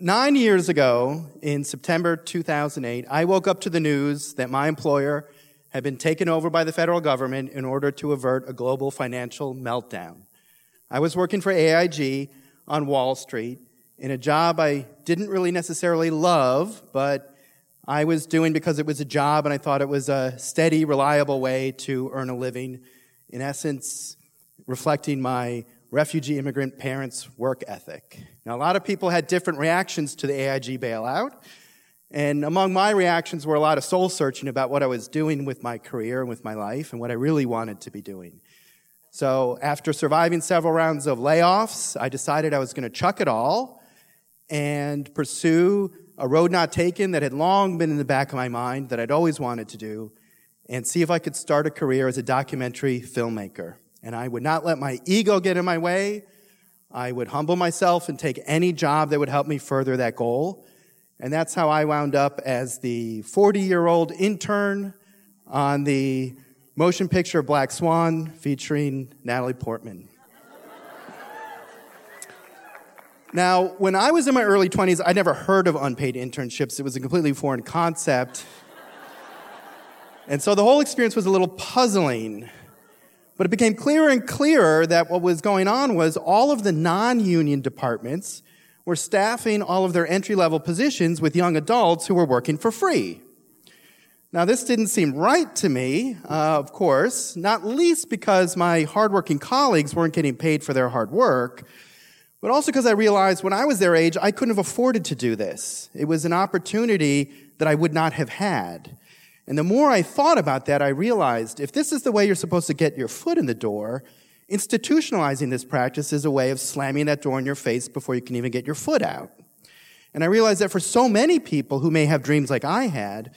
Nine years ago, in September 2008, I woke up to the news that my employer had been taken over by the federal government in order to avert a global financial meltdown. I was working for AIG on Wall Street in a job I didn't really necessarily love, but I was doing because it was a job and I thought it was a steady, reliable way to earn a living. In essence, reflecting my refugee immigrant parents' work ethic. Now, a lot of people had different reactions to the AIG bailout. And among my reactions were a lot of soul searching about what I was doing with my career and with my life and what I really wanted to be doing. So, after surviving several rounds of layoffs, I decided I was going to chuck it all and pursue a road not taken that had long been in the back of my mind that I'd always wanted to do and see if I could start a career as a documentary filmmaker. And I would not let my ego get in my way. I would humble myself and take any job that would help me further that goal. And that's how I wound up as the 40 year old intern on the motion picture Black Swan featuring Natalie Portman. now, when I was in my early 20s, I'd never heard of unpaid internships. It was a completely foreign concept. and so the whole experience was a little puzzling. But it became clearer and clearer that what was going on was all of the non union departments were staffing all of their entry level positions with young adults who were working for free. Now, this didn't seem right to me, uh, of course, not least because my hardworking colleagues weren't getting paid for their hard work, but also because I realized when I was their age, I couldn't have afforded to do this. It was an opportunity that I would not have had. And the more I thought about that, I realized if this is the way you're supposed to get your foot in the door, institutionalizing this practice is a way of slamming that door in your face before you can even get your foot out. And I realized that for so many people who may have dreams like I had,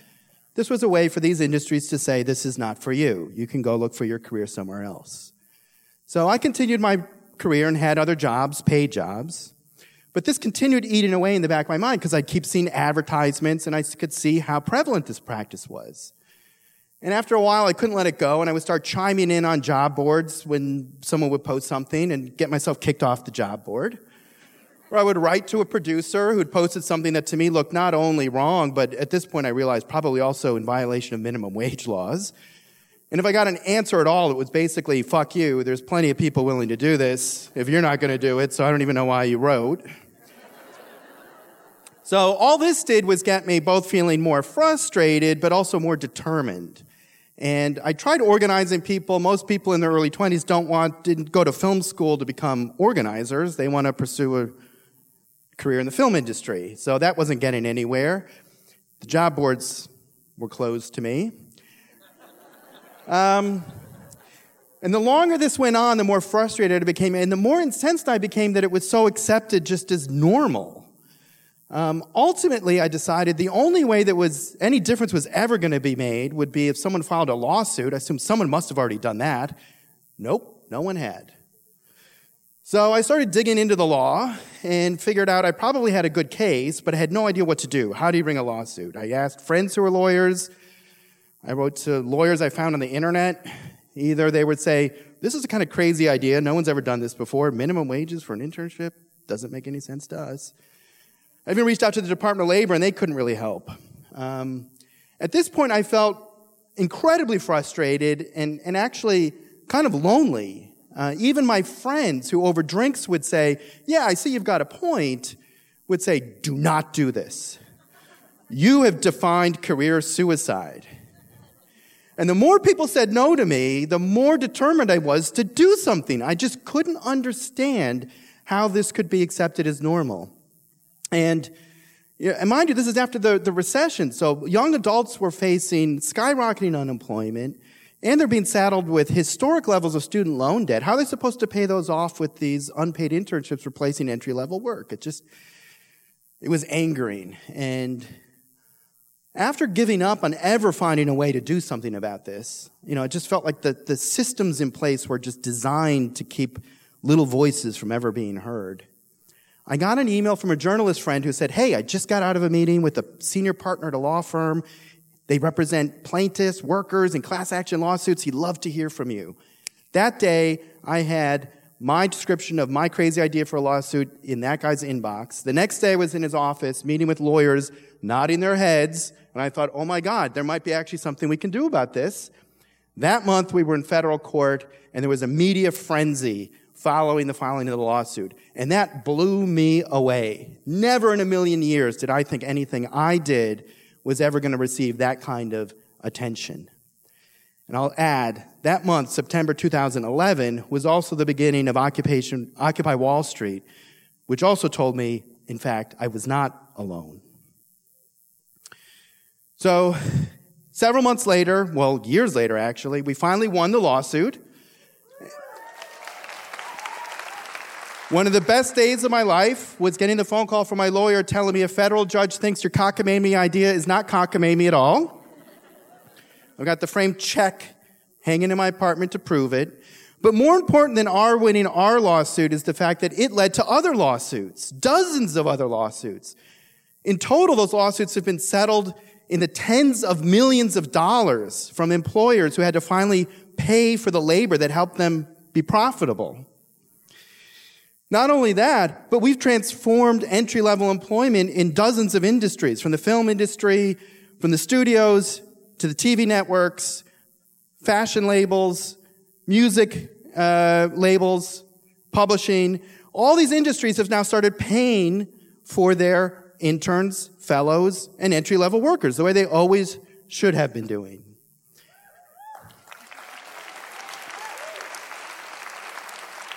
this was a way for these industries to say, this is not for you. You can go look for your career somewhere else. So I continued my career and had other jobs, paid jobs. But this continued eating away in the back of my mind because I'd keep seeing advertisements and I could see how prevalent this practice was. And after a while, I couldn't let it go and I would start chiming in on job boards when someone would post something and get myself kicked off the job board. Or I would write to a producer who'd posted something that to me looked not only wrong, but at this point I realized probably also in violation of minimum wage laws. And if I got an answer at all, it was basically, fuck you, there's plenty of people willing to do this if you're not going to do it, so I don't even know why you wrote. So all this did was get me both feeling more frustrated, but also more determined. And I tried organizing people. Most people in their early 20s don't want, didn't go to film school to become organizers. They want to pursue a career in the film industry. So that wasn't getting anywhere. The job boards were closed to me. Um, and the longer this went on, the more frustrated I became, and the more incensed I became that it was so accepted just as normal. Um, ultimately, I decided the only way that was any difference was ever going to be made would be if someone filed a lawsuit. I assume someone must have already done that. Nope, no one had. So I started digging into the law and figured out I probably had a good case, but I had no idea what to do. How do you bring a lawsuit? I asked friends who were lawyers. I wrote to lawyers I found on the internet. Either they would say, This is a kind of crazy idea. No one's ever done this before. Minimum wages for an internship doesn't make any sense to us. I even reached out to the Department of Labor and they couldn't really help. Um, at this point, I felt incredibly frustrated and, and actually kind of lonely. Uh, even my friends who over drinks would say, Yeah, I see you've got a point, would say, Do not do this. You have defined career suicide. And the more people said no to me, the more determined I was to do something. I just couldn't understand how this could be accepted as normal. And, and mind you, this is after the, the recession. So young adults were facing skyrocketing unemployment and they're being saddled with historic levels of student loan debt. How are they supposed to pay those off with these unpaid internships replacing entry level work? It just, it was angering. And after giving up on ever finding a way to do something about this, you know, it just felt like the, the systems in place were just designed to keep little voices from ever being heard. I got an email from a journalist friend who said, Hey, I just got out of a meeting with a senior partner at a law firm. They represent plaintiffs, workers, and class action lawsuits. He'd love to hear from you. That day, I had my description of my crazy idea for a lawsuit in that guy's inbox. The next day I was in his office meeting with lawyers, nodding their heads, and I thought, oh my God, there might be actually something we can do about this. That month we were in federal court and there was a media frenzy following the filing of the lawsuit. And that blew me away. Never in a million years did I think anything I did was ever going to receive that kind of attention. And I'll add, that month, September 2011, was also the beginning of Occupation, Occupy Wall Street, which also told me, in fact, I was not alone. So, several months later, well, years later actually, we finally won the lawsuit. One of the best days of my life was getting the phone call from my lawyer telling me a federal judge thinks your cockamamie idea is not cockamamie at all. I've got the framed check hanging in my apartment to prove it. But more important than our winning our lawsuit is the fact that it led to other lawsuits, dozens of other lawsuits. In total, those lawsuits have been settled in the tens of millions of dollars from employers who had to finally pay for the labor that helped them be profitable. Not only that, but we've transformed entry level employment in dozens of industries, from the film industry, from the studios, to the TV networks, fashion labels, music uh, labels, publishing. All these industries have now started paying for their interns, fellows, and entry level workers the way they always should have been doing.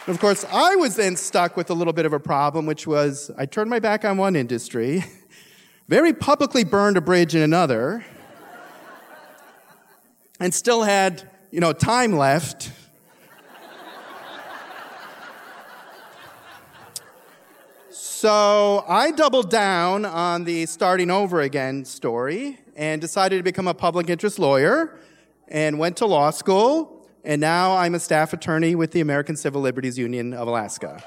Of course, I was then stuck with a little bit of a problem, which was I turned my back on one industry, very publicly burned a bridge in another, and still had, you know, time left. So I doubled down on the starting over again story and decided to become a public interest lawyer and went to law school. And now I'm a staff attorney with the American Civil Liberties Union of Alaska.